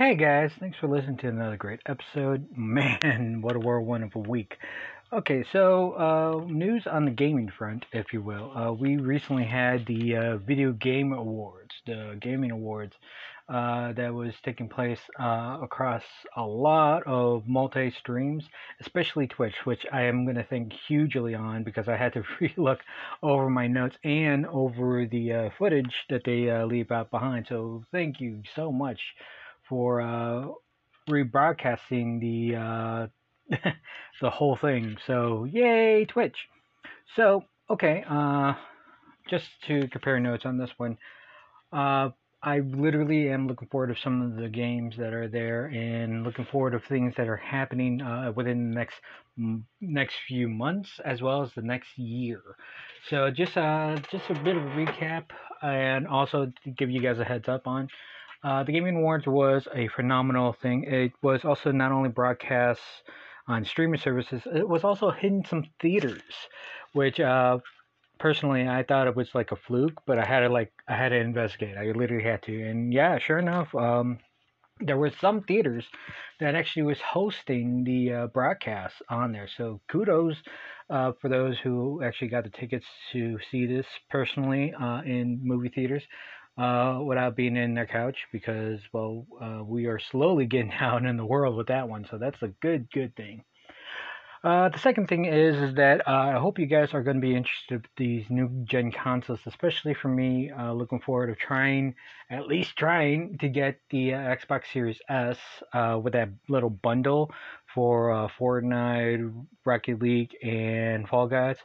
Hey guys, thanks for listening to another great episode. Man, what a whirlwind of a week. Okay, so uh, news on the gaming front, if you will. Uh, we recently had the uh, Video Game Awards, the gaming awards, uh, that was taking place uh, across a lot of multi streams, especially Twitch, which I am going to thank hugely on because I had to relook over my notes and over the uh, footage that they leave out behind. So thank you so much for uh, rebroadcasting the uh, the whole thing. So yay, Twitch! So okay, uh, just to compare notes on this one, uh, I literally am looking forward to some of the games that are there and looking forward to things that are happening uh, within the next next few months as well as the next year. So just uh, just a bit of a recap and also to give you guys a heads up on. Uh, the Gaming Awards was a phenomenal thing. It was also not only broadcast on streaming services, it was also hidden some theaters, which uh, personally I thought it was like a fluke, but I had to like I had to investigate. I literally had to, and yeah, sure enough, um, there were some theaters that actually was hosting the uh, broadcast on there. So kudos uh, for those who actually got the tickets to see this personally uh, in movie theaters uh, without being in their couch because, well, uh, we are slowly getting out in the world with that one. So that's a good, good thing. Uh, the second thing is, is that uh, I hope you guys are going to be interested in these new gen consoles, especially for me. Uh, looking forward to trying, at least trying to get the uh, Xbox Series S with that little bundle for Fortnite, Rocket League, and Fall Guys.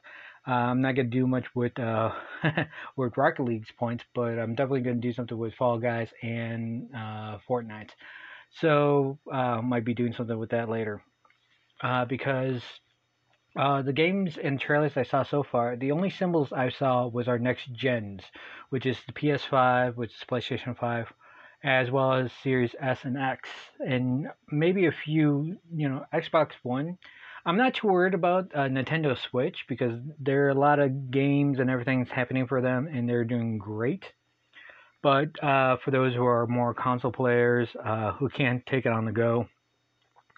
Uh, I'm not gonna do much with uh, with Rocket League's points, but I'm definitely gonna do something with Fall Guys and uh, Fortnite. So uh, might be doing something with that later, uh, because uh, the games and trailers I saw so far, the only symbols I saw was our next gens, which is the PS5, which is PlayStation 5, as well as Series S and X, and maybe a few, you know, Xbox One. I'm not too worried about uh, Nintendo Switch because there are a lot of games and everything's happening for them, and they're doing great. But uh, for those who are more console players uh, who can't take it on the go,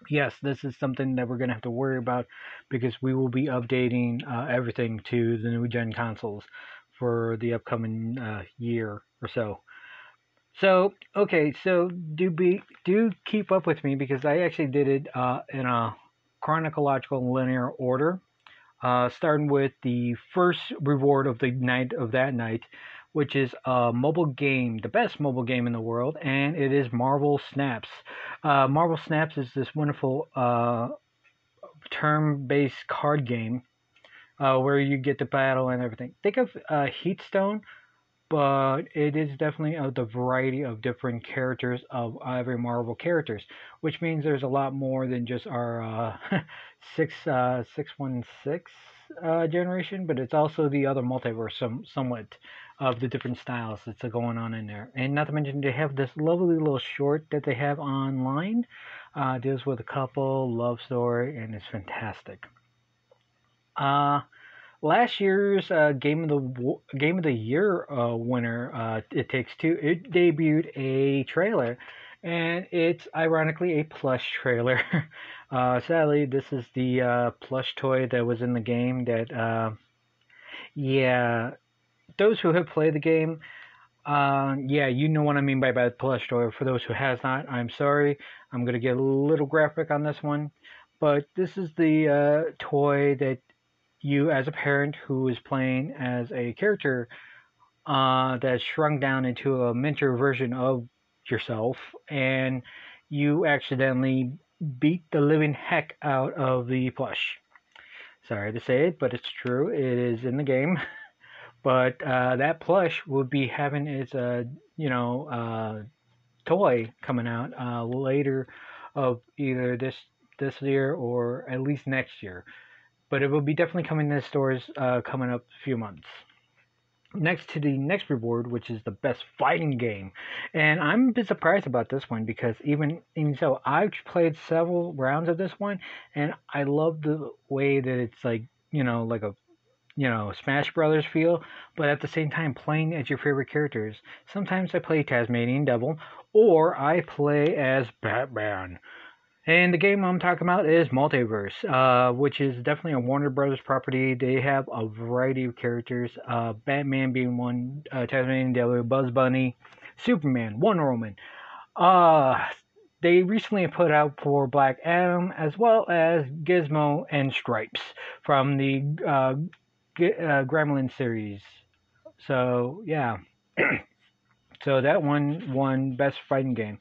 yes, this is something that we're going to have to worry about because we will be updating uh, everything to the new gen consoles for the upcoming uh, year or so. So okay, so do be do keep up with me because I actually did it uh, in a chronological linear order, uh, starting with the first reward of the night of that night, which is a mobile game, the best mobile game in the world, and it is Marvel Snaps. Uh, Marvel Snaps is this wonderful uh, turn-based card game uh, where you get to battle and everything. Think of uh, Hearthstone but it is definitely of the variety of different characters of every Marvel characters, which means there's a lot more than just our uh, six uh, six one six uh, generation, but it's also the other multiverse, some, somewhat of the different styles that's going on in there. And not to mention, they have this lovely little short that they have online. Uh, deals with a couple, love story, and it's fantastic. Uh, last year's uh, game of the game of the year uh, winner, uh, It Takes Two, it debuted a trailer, and it's ironically a plush trailer. Uh, sadly, this is the uh, plush toy that was in the game. That uh, yeah, those who have played the game. yeah, you know what I mean by by plush toy. For those who has not, I'm sorry. I'm gonna get a little graphic on this one, but this is the toy that you as a parent who is playing as a character uh, that's shrunk down into a miniature version of yourself, and you accidentally beat the living heck out of the plush. Sorry to say it, but it's true. It is in the game. But uh, that plush will be having its, uh, you know, uh, toy coming out uh, later of either this this year or at least next year but it will be definitely coming to stores uh, coming up a few months. Next to the next reward, which is the best fighting game, and I'm a bit surprised about this one because even even so, I've played several rounds of this one, and I love the way that it's like you know like a you know Smash Brothers feel, but at the same time playing as your favorite characters. Sometimes I play Tasmanian Devil, or I play as Batman. And the game I'm talking about is Multiverse, uh, which is definitely a Warner Brothers property. They have a variety of characters, uh, Batman being one, uh, Tasmanian Devil, Bugs Bunny, Superman, Wonder Woman. Uh, they recently put out for Black Adam as well as Gizmo and Stripes from the uh, G- uh, Gremlin series. So, yeah. so that one won Best Fighting Game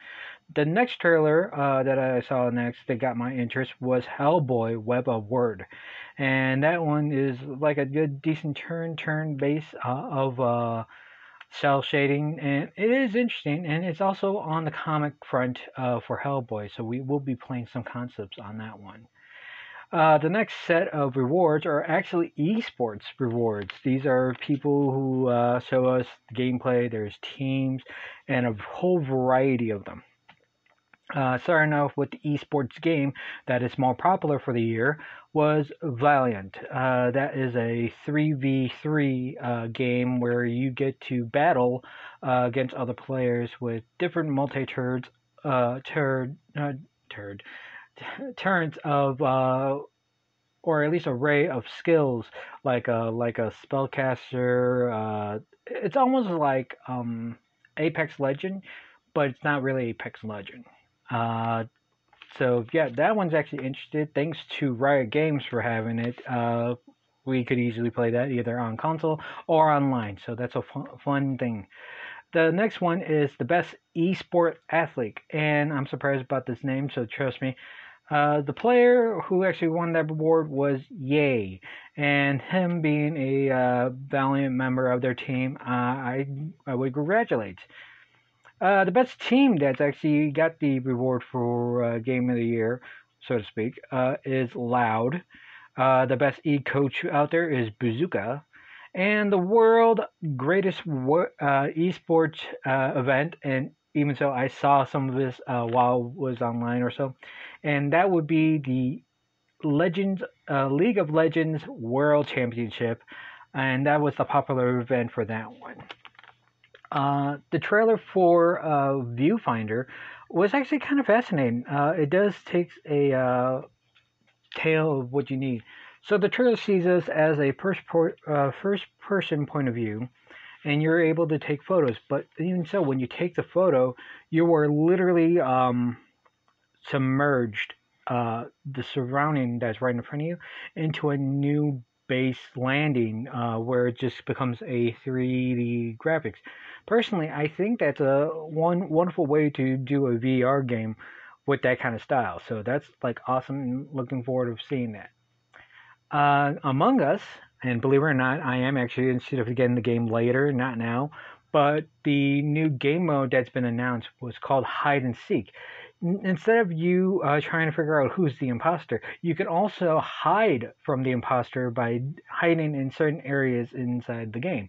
the next trailer uh, that I saw next that got my interest was Hellboy Web of Wyrd, and that one is like a good decent turn turn base uh, of uh, cell shading, and it is interesting, and it's also on the comic front uh, for Hellboy, so we will be playing some concepts on that one. Uh, the next set of rewards are actually esports rewards. These are people who uh, show us gameplay. There's teams and a whole variety of them. Uh, starting off with the esports game that is more popular for the year was Valiant. Uh, that is a 3v3 uh, game where you get to battle uh, against other players with different multi-turds, uh, turd, uh, turd, turns of, or at least array of skills like a like a spellcaster. it's almost like um, Apex Legend, but it's not really Apex Legend. Uh, so yeah, that one's actually interested. Thanks to Riot Games for having it. Uh, we could easily play that either on console or online. So that's a fun, fun thing. The next one is the best esport athlete, and I'm surprised about this name, so trust me. Uh, the player who actually won that award was Yay, and him being a uh, valiant member of their team, uh, I I would congratulate. Uh, the best team that's actually got the reward for uh, Game of the Year, so to speak, uh, is Loud. Uh, the best e coach out there is Bazooka. And the world greatest wo- uh, esports uh, event, and even so, I saw some of this while was online or so, and that would be the Legends League of Legends World Championship, and that was the popular event for that one. Uh, the trailer for uh, Viewfinder was actually kind of fascinating. Uh, it does take a uh, tale of what you need. So the trailer sees us as a first, uh, first person point of view, and you're able to take photos. But even so, when you take the photo, you are literally um, submerged uh, the surrounding that's right in front of you into a new base landing uh, where it just becomes a 3D graphics. Personally, I think that's a one wonderful way to do a VR game with that kind of style. So that's like awesome and looking forward to seeing that. Uh, Among Us, and believe it or not, I am actually interested of getting the game later, not now. But the new game mode that's been announced was called Hide and Seek instead of you uh, trying to figure out who's the imposter, you can also hide from the imposter by hiding in certain areas inside the game.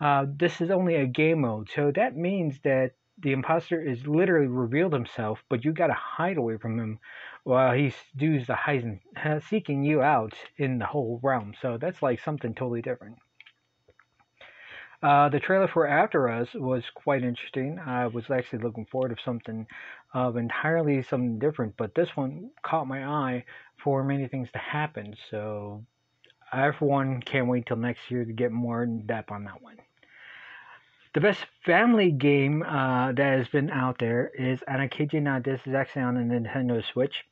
Uh, this is only a game mode, so that means that the imposter is literally revealed himself, but you gotta hide away from him while he does the hiding, seeking you out in the whole realm. So that's like something totally different. Uh, the trailer for After Us was quite interesting. I was actually looking forward to something of entirely something different, but this one caught my eye for many things to happen. So I, for one, can't wait till next year to get more in depth on that one. The best family game uh, that has been out there is, and I kid you not, this is actually on the Nintendo Switch.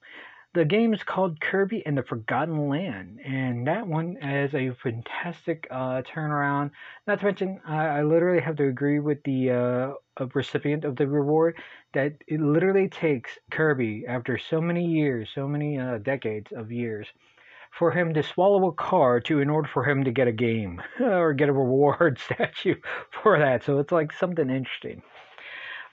The game is called Kirby and the Forgotten Land, and that one is a fantastic uh, turnaround. Not to mention, I, I, literally have to agree with the uh, recipient of the reward that it literally takes Kirby, after so many years, so many uh, decades of years, for him to swallow a card to in order for him to get a game or get a reward statue for that. So it's like something interesting.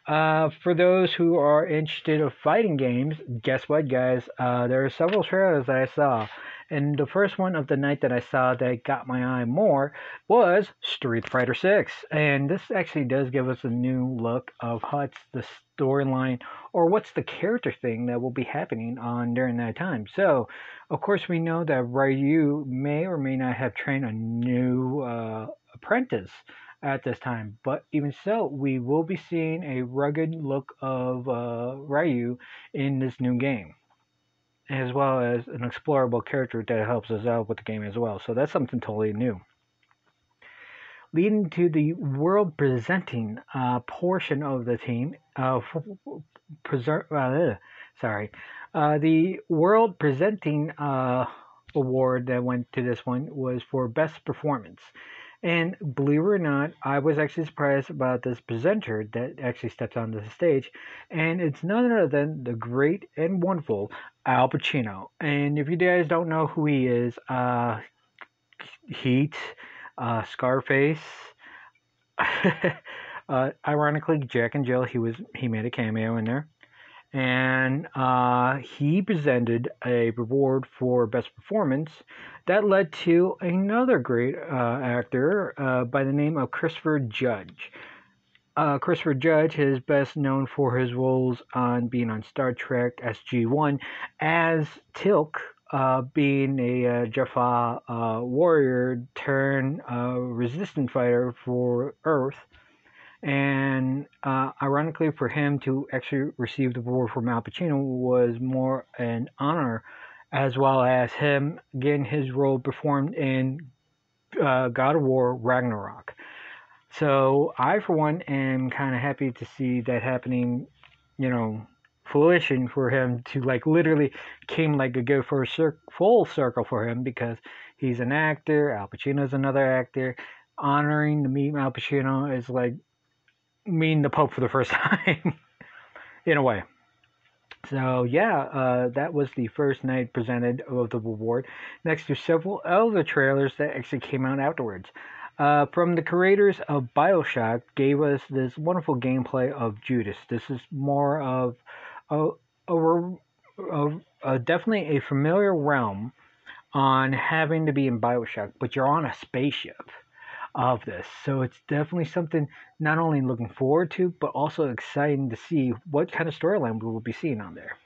Uh, for those who are interested in fighting games, guess what, guys? Uh, there are several trailers that I saw, and the first one of the night that I saw that got my eye more was Street Fighter 6, and this actually does give us a new look of what's the storyline or what's the character thing that will be happening on during that time. So, of course, we know that Ryu may or may not have trained a new uh, apprentice at this time. But even so, we will be seeing a rugged look of uh, Ryu in this new game, as well as an explorable character that helps us out with the game as well. So that's something totally new. Leading to the world presenting uh, portion of the team, uh, preser- uh, sorry, uh, the world presenting uh, award that went to this one was for best performance. And believe it or not, I was actually surprised about this presenter that actually steps onto the stage. And it's none other than the great and wonderful Al Pacino. And if you guys don't know who he is, uh, Heat, uh, Scarface, uh, ironically, Jack and Jill, he was he made a cameo in there and uh, he presented a reward for best performance that led to another great uh, actor uh, by the name of Christopher Judge. Uh, Christopher Judge is best known for his roles on being on Star Trek SG-1 as Teal'c, uh, being a uh, Jaffa warrior turned resistance fighter for Earth and uh, ironically, for him to actually receive the award from Al Pacino was more an honor, as well as him getting his role performed in uh, God of War Ragnarok. So I, for one, am kind of happy to see that happening. You know, fruition for him to like literally came like a go for a cir- full circle for him because he's an actor. Al Pacino's another actor. Honoring to meet Al Pacino is like mean the Pope for the first time, in a way. So yeah, uh, that was the first night presented of the award. Next to several other trailers that actually came out afterwards. Uh, from the creators of Bioshock, gave us this wonderful gameplay of Judas. This is more of a, a, a, a definitely a familiar realm on having to be in Bioshock, but you're on a spaceship of this. So it's definitely something not only looking forward to, but also exciting to see what kind of storyline we will be seeing on there.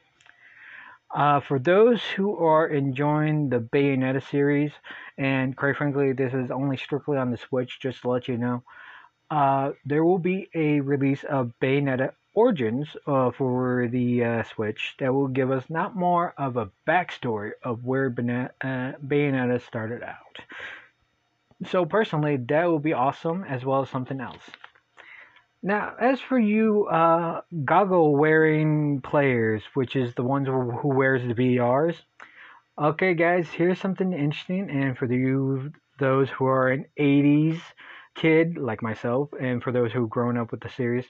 Uh, for those who are enjoying the Bayonetta series, and quite frankly, this is only strictly on the Switch, just to let you know, uh, there will be a release of Bayonetta Origins uh, for the uh, Switch that will give us not more of a backstory of where uh, Bayonetta started out. So personally, that would be awesome as well as something else. Now, as for you uh, goggle wearing players, which is the ones who, who wears the VRs, okay, guys, here's something interesting. And for you, those who are an 80s kid like myself, and for those who've grown up with the series,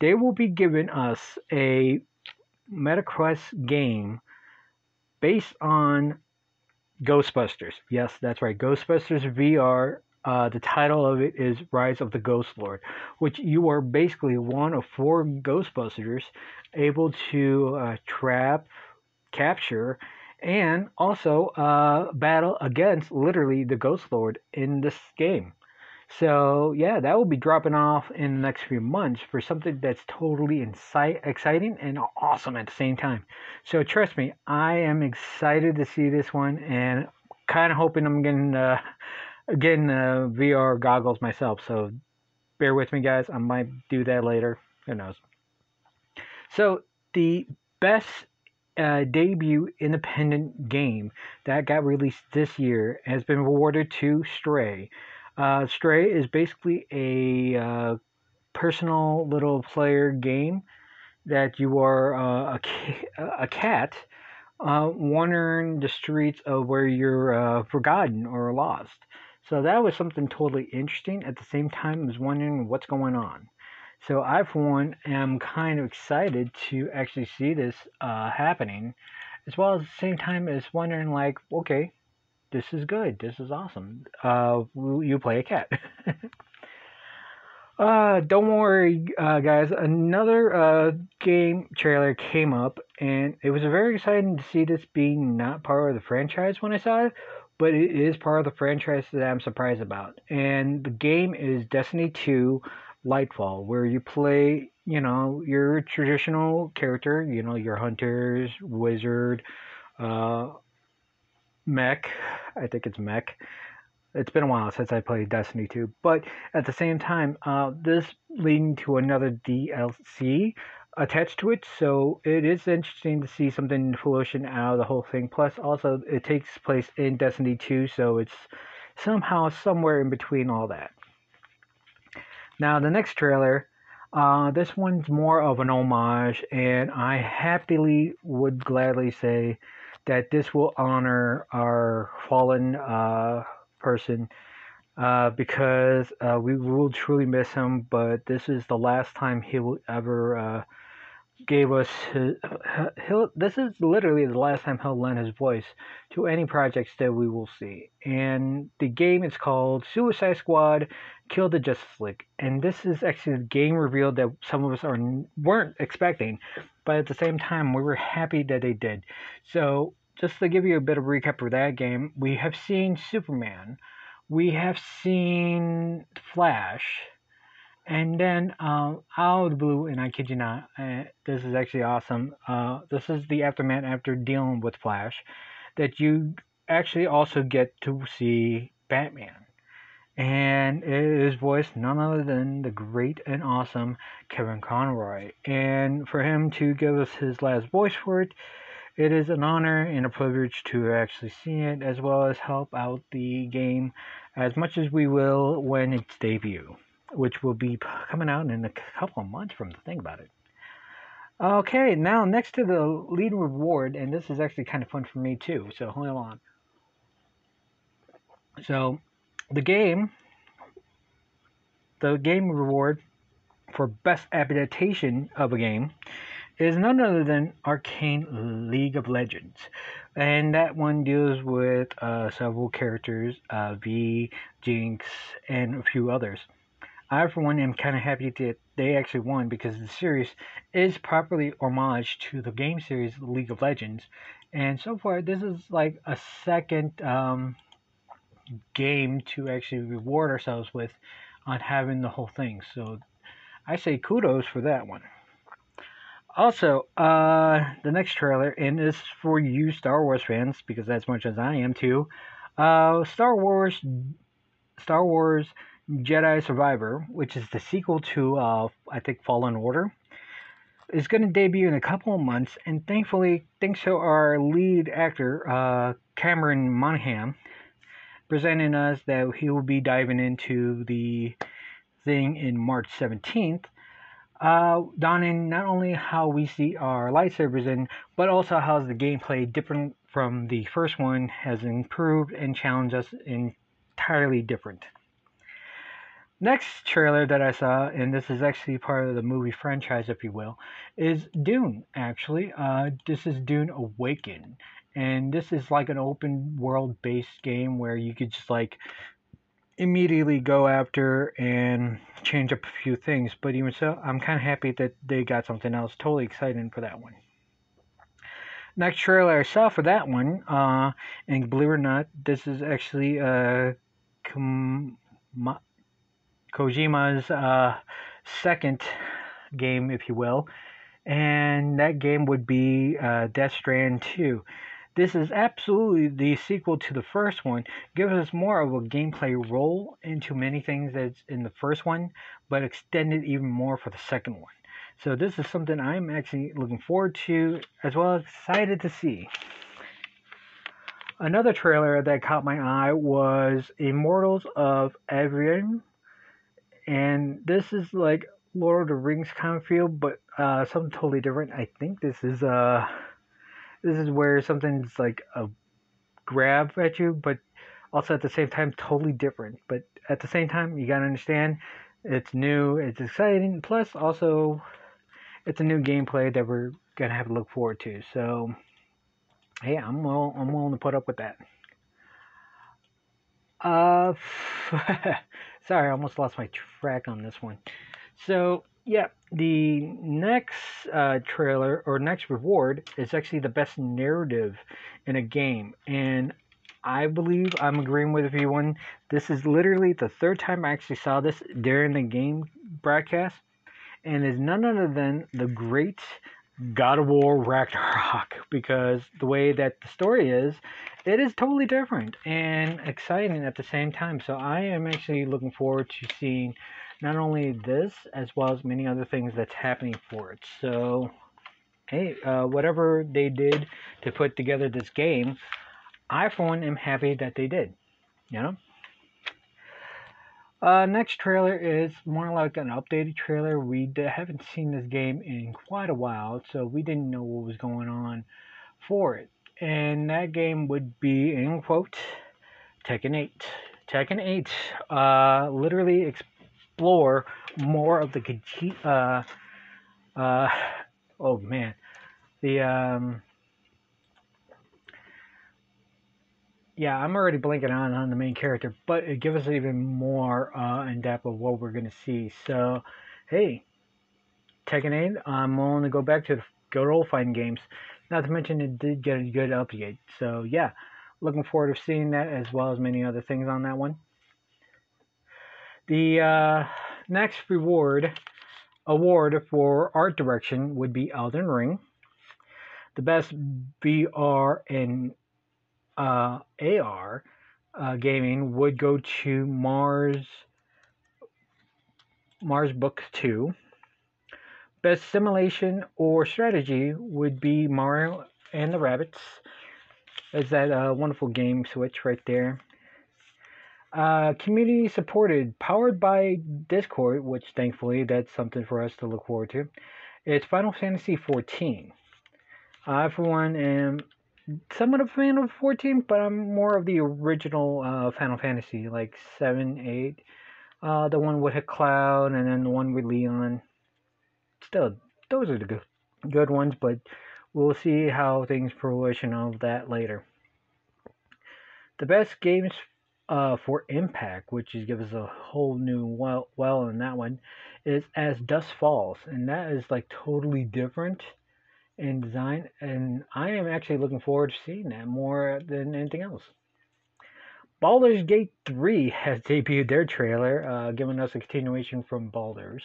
they will be giving us a MetaQuest game based on Ghostbusters. Yes, that's right. Ghostbusters VR. Uh, the title of it is Rise of the Ghost Lord, which you are basically one of four Ghostbusters able to uh, trap, capture, and also uh, battle against literally the Ghost Lord in this game. So yeah, that will be dropping off in the next few months for something that's totally exciting and awesome at the same time. So trust me, I am excited to see this one and kind of hoping I'm getting uh, getting uh, VR goggles myself. So bear with me, guys. I might do that later. Who knows? So the best uh, debut independent game that got released this year has been awarded to Stray. Uh, Stray is basically a uh, personal little player game that you are uh, a, ca- a cat uh, wandering the streets of where you're uh, forgotten or lost. So that was something totally interesting. At the same time, I was wondering what's going on. So I, for one, am kind of excited to actually see this uh, happening, as well as the same time as wondering, like, okay, this is good. This is awesome. Uh, you play a cat. uh, don't worry, uh, guys. Another uh, game trailer came up, and it was very exciting to see this being not part of the franchise when I saw it, but it is part of the franchise that I'm surprised about. And the game is Destiny 2 Lightfall, where you play, you know, your traditional character, you know, your hunters, wizard, uh, mech. I think it's mech. it's been a while since I played Destiny 2, but at the same time, uh, this leading to another DLC attached to it, so it is interesting to see something fruition out of the whole thing. Plus, also, it takes place in Destiny 2, so it's somehow somewhere in between all that. Now, the next trailer, uh, this one's more of an homage, and I happily would gladly say that this will honor our fallen uh, person uh, because uh, we will truly miss him. But this is the last time he will ever uh, gave us his. He'll, this is literally the last time he'll lend his voice to any projects that we will see. And the game is called Suicide Squad: Kill the Justice League, and this is actually the game reveal that some of us are weren't expecting. But at the same time, we were happy that they did. So just to give you a bit of recap for that game, we have seen Superman, we have seen Flash, and then um, out of the blue, and I kid you not, uh, this is actually awesome. Uh, this is the aftermath after dealing with Flash, that you actually also get to see Batman. And it is voiced none other than the great and awesome Kevin Conroy. And for him to give us his last voice for it, it is an honor and a privilege to actually see it, as well as help out the game as much as we will when its debut, which will be coming out in a couple of months from the thing about it. Okay, now next to the lead reward, and this is actually kind of fun for me too, so hold on. So, the game, the game reward for best adaptation of a game is none other than Arcane League of Legends. And that one deals with uh, several characters, uh, V, Jinx, and a few others. I, for one, am kind of happy that they actually won because the series is properly homage to the game series League of Legends. And so far, this is like a second um, game to actually reward ourselves with on having the whole thing. So I say kudos for that one. Also, uh, the next trailer, and this is for you Star Wars fans, because as much as I am too. Uh, Star Wars, Star Wars Jedi Survivor, which is the sequel to, uh, I think, Fallen Order, is going to debut in a couple of months, and thankfully, thanks to our lead actor, uh, Cameron Monaghan, presenting us that he will be diving into the thing in March 17th uh, donning not only how we see our lightsabers in, but also how the gameplay different from the first one has improved and challenged us entirely different. Next trailer that I saw, and this is actually part of the movie franchise, if you will, is Dune. Actually, uh, this is Dune Awaken, and this is like an open world based game where you could just like immediately go after and change up a few things. But even so, I'm kind of happy that they got something else. Totally excited for that one. Next trailer I saw for that one, uh, and believe it or not, this is actually uh, Kojima's uh, second game, if you will, and that game would be uh, Death Strand 2. This is absolutely the sequel to the first one, gives us more of a gameplay role into many things that's in the first one, but extended even more for the second one. So this is something I'm actually looking forward to, as well as excited to see. Another trailer that caught my eye was Immortals of Aveum, and this is like Lord of the Rings kind of feel, but uh, something totally different. I think this is uh this is where something's like a grab at you, but also at the same time totally different. But at the same time, you gotta understand it's new, it's exciting. Plus, also, it's a new gameplay that we're gonna have to look forward to. So, yeah, I'm will, I'm willing to put up with that. Uh, sorry, I almost lost my track on this one. So, yeah, the next uh, trailer or next reward is actually the best narrative in a game, and I believe I'm agreeing with everyone. This is literally the third time I actually saw this during the game broadcast, and is none other than the great God of War Ragnarok because the way that the story is, it is totally different and exciting at the same time. So I am actually looking forward to seeing not only this as well as many other things that's happening for it. So hey, uh, whatever they did to put together this game, I for one am happy that they did. You know. Uh, next trailer is more like an updated trailer. We d- haven't seen this game in quite a while, so we didn't know what was going on for it. And that game would be, in quote, Tekken 8. Tekken 8 uh, literally explore more of the uh, uh, oh man, the um, yeah, I'm already blanking on on the main character, but it gives us even more uh, in depth of what we're gonna see. So, hey, Tekken 8, I'm to go back to the good old fighting games. Not to mention it did get a good update. So yeah, looking forward to seeing that as well as many other things on that one. The uh, next reward award for art direction would be Elden Ring. The best VR and uh, AR uh, gaming would go to Moss Moss Book 2. Best simulation or strategy would be Mario and the Rabbids. Is that a wonderful game switch right there? Uh, community supported, powered by Discord, which thankfully that's something for us to look forward to. It's Final Fantasy 14. I, for one, am somewhat a fan of 14, but I'm more of the original uh, Final Fantasy, like 7, 8. Uh, the one with a Cloud, and then the one with Leon. Still, those are the good, good ones, but we'll see how things fruition of that later. The best games uh, for Impact, which is give us a whole new well, well in that one, is As Dusk Falls, and that is like totally different in design, and I am actually looking forward to seeing that more than anything else. Baldur's Gate 3 has debuted their trailer, uh, giving us a continuation from Baldur's.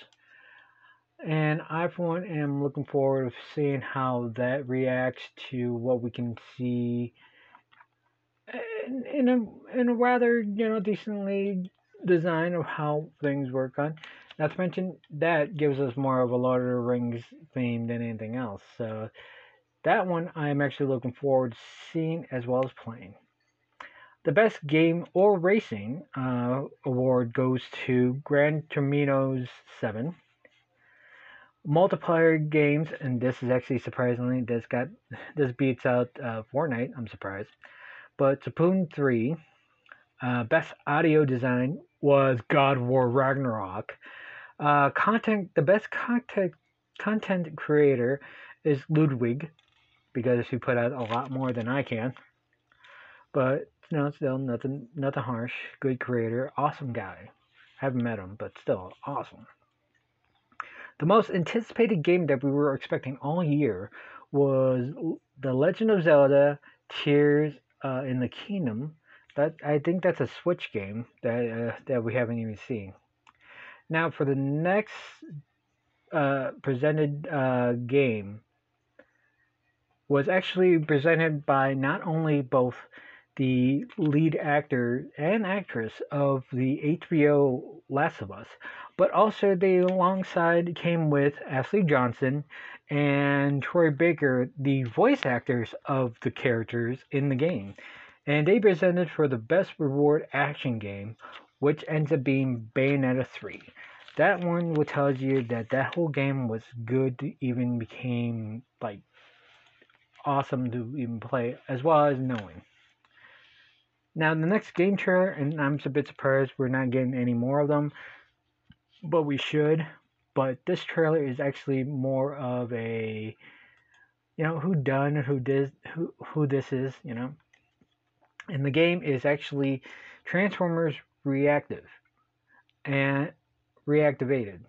And I, for one, am looking forward to seeing how that reacts to what we can see in, a in a rather you know decently design of how things work on. Not to mention that gives us more of a Lord of the Rings theme than anything else. So that one I'm actually looking forward to seeing as well as playing. The best game or racing uh, award goes to Gran Turismo 7. Multiplayer games, and this is actually surprisingly this got this beats out uh, Fortnite. I'm surprised, but Splatoon 3. Uh, best audio design was God War Ragnarok. Uh, content, the best content content creator is Ludwig, because he put out a lot more than I can. But you know, still nothing, nothing harsh. Good creator, awesome guy. Haven't met him, but still awesome. The most anticipated game that we were expecting all year was The Legend of Zelda: Tears uh, in the Kingdom. That I think that's a Switch game that uh, that we haven't even seen. Now, for the next uh, presented uh, game, was actually presented by not only both the lead actor and actress of the HBO Last of Us, but also they alongside came with Ashley Johnson and Troy Baker, the voice actors of the characters in the game. And they presented for the best reward action game, which ends up being Bayonetta 3. That one will tell you that that whole game was good to even became like awesome to even play, as well as knowing. Now the next game trailer, and I'm a bit surprised we're not getting any more of them, but we should. But this trailer is actually more of a, you know, who done, who did, who who this is, you know. And the game is actually Transformers reactive and reactivated.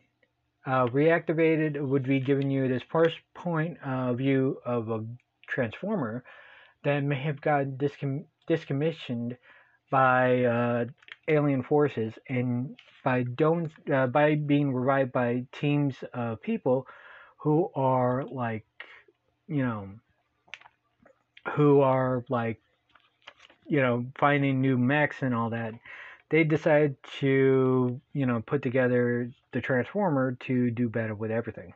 Uh, reactivated would be giving you this first point uh, view of a transformer that may have got discom- discommissioned by uh, alien forces, and by don't uh, by being revived by teams of people who are like you know, who are like, you know, finding new mechs and all that, they decided to, you know, put together the Transformer to do better with everything.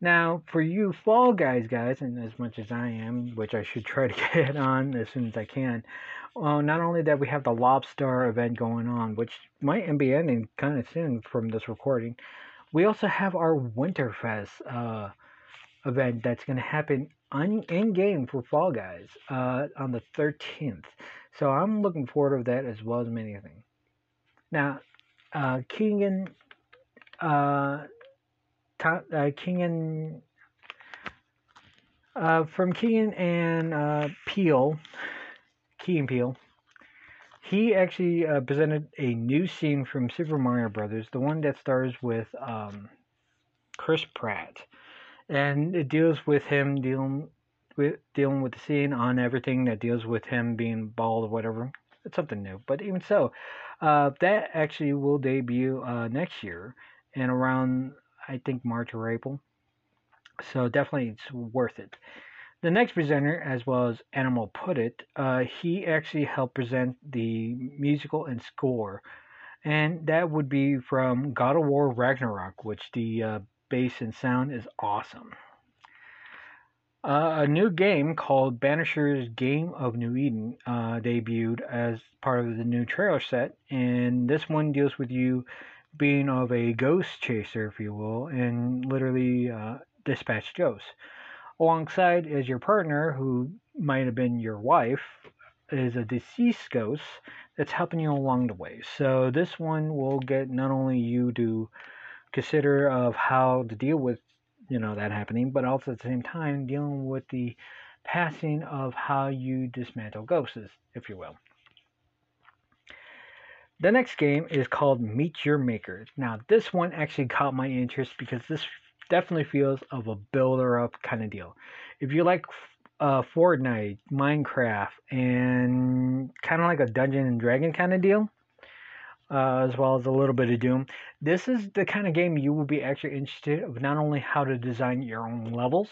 Now, for you Fall Guys guys, and as much as I am, which I should try to get on as soon as I can, well, not only that we have the Lobster event going on, which might be ending kind of soon from this recording, we also have our Winterfest uh, event that's going to happen in game for Fall Guys uh, on the 13th. So I'm looking forward to that as well as many things. Now, uh, Keegan, uh, uh, Keegan, uh, from Keegan and uh, Peele, Key and Peele, he actually uh, presented a new scene from Super Mario Brothers, the one that stars with um, Chris Pratt, and it deals with him dealing with dealing with the scene on everything that deals with him being bald or whatever. It's something new, but even so, uh, that actually will debut uh, next year and around I think March or April. So definitely it's worth it. The next presenter, as well as Animal Put It, uh, he actually helped present the musical and score, and that would be from God of War Ragnarok, which the uh, bass and sound is awesome. Uh, a new game called Banisher's Game of New Eden uh, debuted as part of the new trailer set, and this one deals with you being of a ghost chaser, if you will, and literally uh, dispatch ghosts alongside as your partner, who might have been your wife, is a deceased ghost that's helping you along the way. So this one will get not only you to consider of how to deal with you know that happening, but also at the same time dealing with the passing of how you dismantle ghosts, if you will. The next game is called Meet Your Maker. Now, this one actually caught my interest because this definitely feels of a builder up kind of deal. If you like uh, Fortnite, Minecraft, and kind of like a Dungeon and Dragon kind of deal, uh, as well as a little bit of Doom, this is the kind of game you will be actually interested of not only how to design your own levels,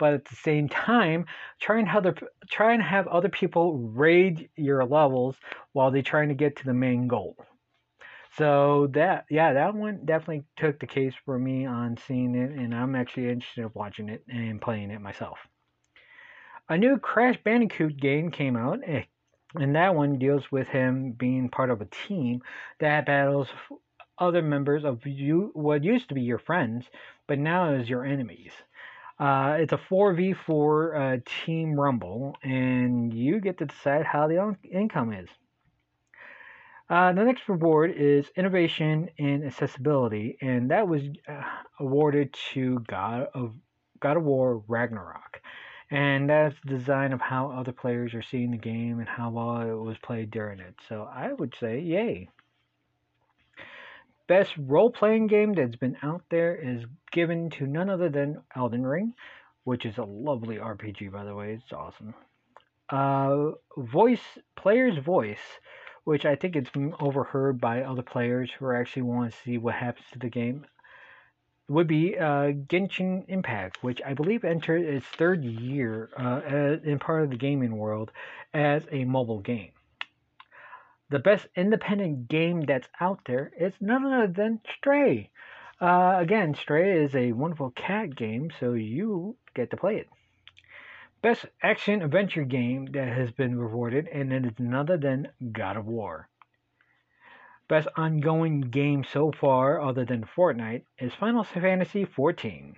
but at the same time, try and have other, try and have other people raid your levels while they're trying to get to the main goal. So that yeah, that one definitely took the case for me on seeing it, and I'm actually interested in watching it and playing it myself. A new Crash Bandicoot game came out, eh, and that one deals with him being part of a team that battles other members of you what used to be your friends, but now is your enemies. Uh, it's a 4v4 uh, team rumble, and you get to decide how the income is. Uh, the next reward is innovation in accessibility, and that was uh, awarded to God of God of War Ragnarok, and that's the design of how other players are seeing the game and how well it was played during it. So I would say, yay. Best role-playing game that's been out there is given to none other than Elden Ring, which is a lovely RPG, by the way. It's awesome. Uh, voice player's voice which I think it's been overheard by other players who are actually want to see what happens to the game, would be uh, Genshin Impact, which I believe entered its third year uh, in part of the gaming world as a mobile game. The best independent game that's out there is none other than Stray. Uh, again, Stray is a wonderful cat game, so you get to play it. Best Action Adventure Game that has been rewarded, and it is none other than God of War. Best Ongoing Game so far, other than Fortnite, is Final Fantasy XIV.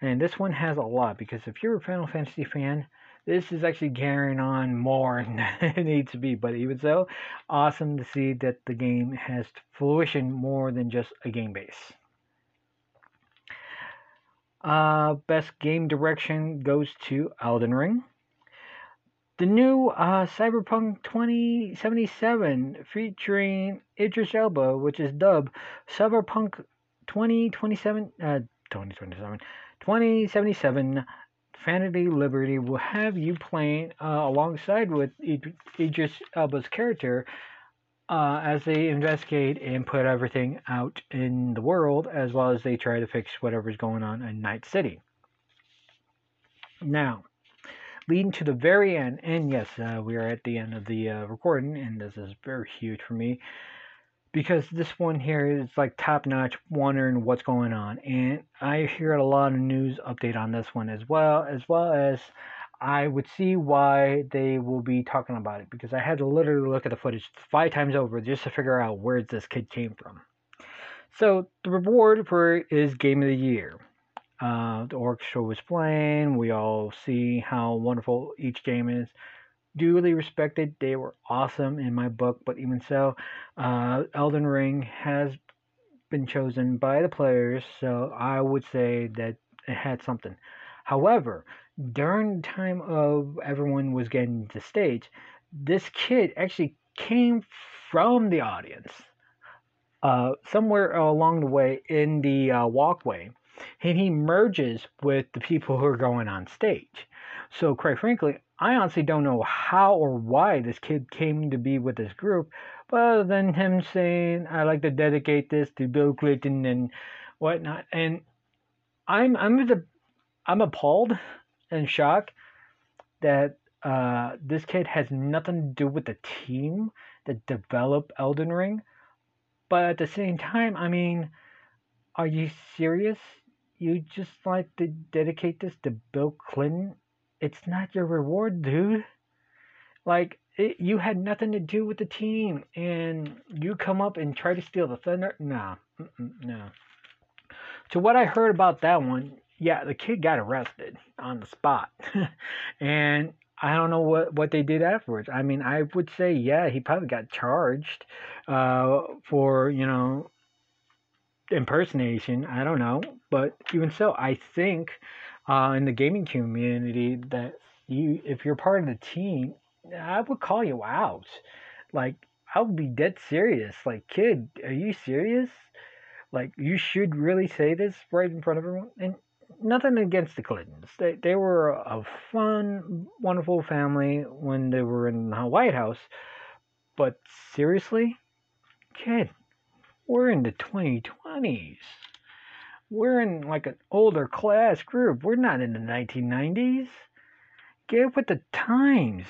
And this one has a lot, because if you're a Final Fantasy fan, this is actually carrying on more than it needs to be. But even so, awesome to see that the game has fruition more than just a game base. Uh, best game direction goes to Elden Ring. The new uh, Cyberpunk 2077 featuring Idris Elba, which is dubbed Cyberpunk 2027, uh, 2027, 2077 Phantom Liberty will have you playing uh, alongside with Idris Elba's character uh, as they investigate and put everything out in the world, as well as they try to fix whatever's going on in Night City. Now, leading to the very end, and yes, uh, we are at the end of the uh, recording, and this is very huge for me because this one here is like top notch, wondering what's going on, and I hear a lot of news update on this one as well, as well as I would see why they will be talking about it because I had to literally look at the footage five times over just to figure out where this kid came from. So the reward for it is Game of the Year. Uh, the orchestra was playing. We all see how wonderful each game is. Duly respected. They were awesome in my book, but even so, uh, Elden Ring has been chosen by the players, so I would say that it had something. However, during the time of everyone was getting to stage, this kid actually came from the audience. Uh, somewhere along the way in the uh, walkway, and he merges with the people who are going on stage. So, quite frankly, I honestly don't know how or why this kid came to be with this group, but other than him saying, "I like to dedicate this to Bill Clinton and whatnot," and I'm I'm the I'm appalled and shocked that uh, this kid has nothing to do with the team that developed Elden Ring. But at the same time, I mean, are you serious? you just like to dedicate this to Bill Clinton, it's not your reward, dude. Like, it, you had nothing to do with the team, and you come up and try to steal the thunder? Nah, no. To what I heard about that one, yeah, the kid got arrested on the spot. and I don't know what, what they did afterwards. I mean, I would say, yeah, he probably got charged uh, for, you know, impersonation. I don't know, but even so, I think uh, in the gaming community that you, if you're part of the team, I would call you out. Like I would be dead serious. Like, kid, are you serious? Like, you should really say this right in front of everyone. And nothing against the Clintons. They they were a fun, wonderful family when they were in the White House. But seriously, kid, we're in the 2020s. We're in like an older class group. We're not in the 1990s. Get with the times.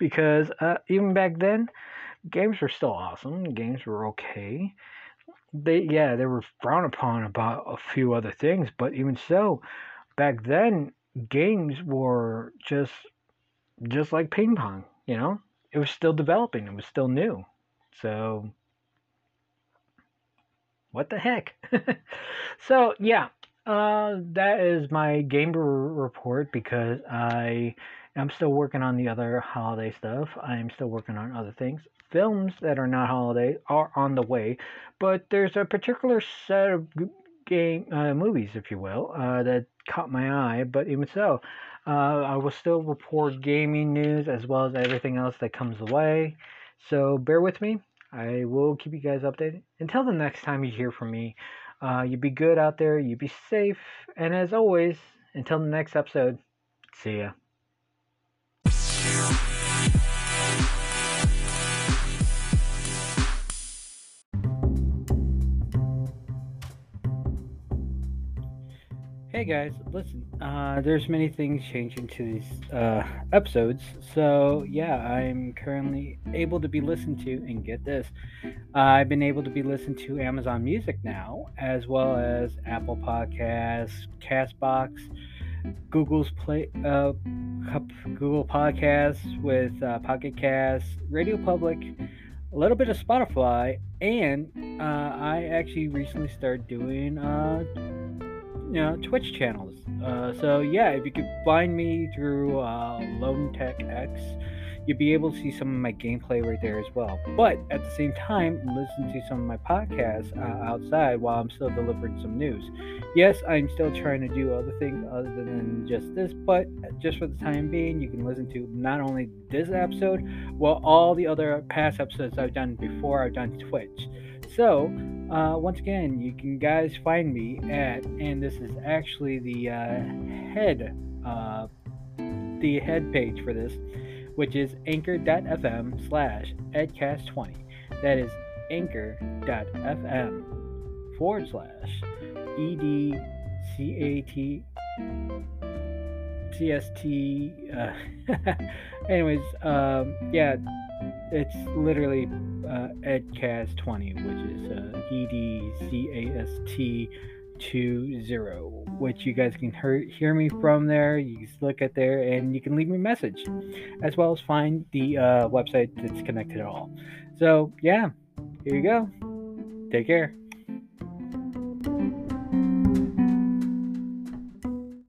Because uh, even back then, games were still awesome. Games were okay. They yeah, they were frowned upon about a few other things, but even so, back then games were just just like ping pong, you know? It was still developing, it was still new. So what the heck? so yeah, uh, that is my game report because I am still working on the other holiday stuff. I'm still working on other things. Films that are not holiday are on the way, but there's a particular set of game uh, movies, if you will, uh, that caught my eye. But even so, uh, I will still report gaming news as well as everything else that comes away. So bear with me. I will keep you guys updated. Until the next time you hear from me, uh, you be good out there, you be safe, and as always, until the next episode, see ya. Hey guys, listen, uh, there's many things changing to these uh, episodes. So, yeah, I'm currently able to be listened to, and get this, uh, I've been able to be listened to Amazon Music now, as well as Apple Podcasts, Castbox, Google's Play, uh, Google Podcasts with uh, Pocket Casts, Radio Public, a little bit of Spotify, and uh, I actually recently started doing you know Twitch channels. Uh, so yeah, if you could find me through uh, Lone Tech X, you'll be able to see some of my gameplay right there as well. But at the same time, listen to some of my podcasts uh, outside while I'm still delivering some news. Yes, I'm still trying to do other things other than just this, but just for the time being, you can listen to not only this episode, well, all the other past episodes I've done before I've done Twitch. So, uh, once again, you can guys find me at, and this is actually the uh, head, uh, the head page for this, which is anchor.fm slash edcast20. That is anchor.fm forward slash E D C A T CST. Uh, anyways, um, yeah, it's literally uh, EDCAST20, which is uh, E D C A S T 20, which you guys can hear, hear me from there. You can look at there and you can leave me a message, as well as find the uh, website that's connected at all. So, yeah, here you go. Take care.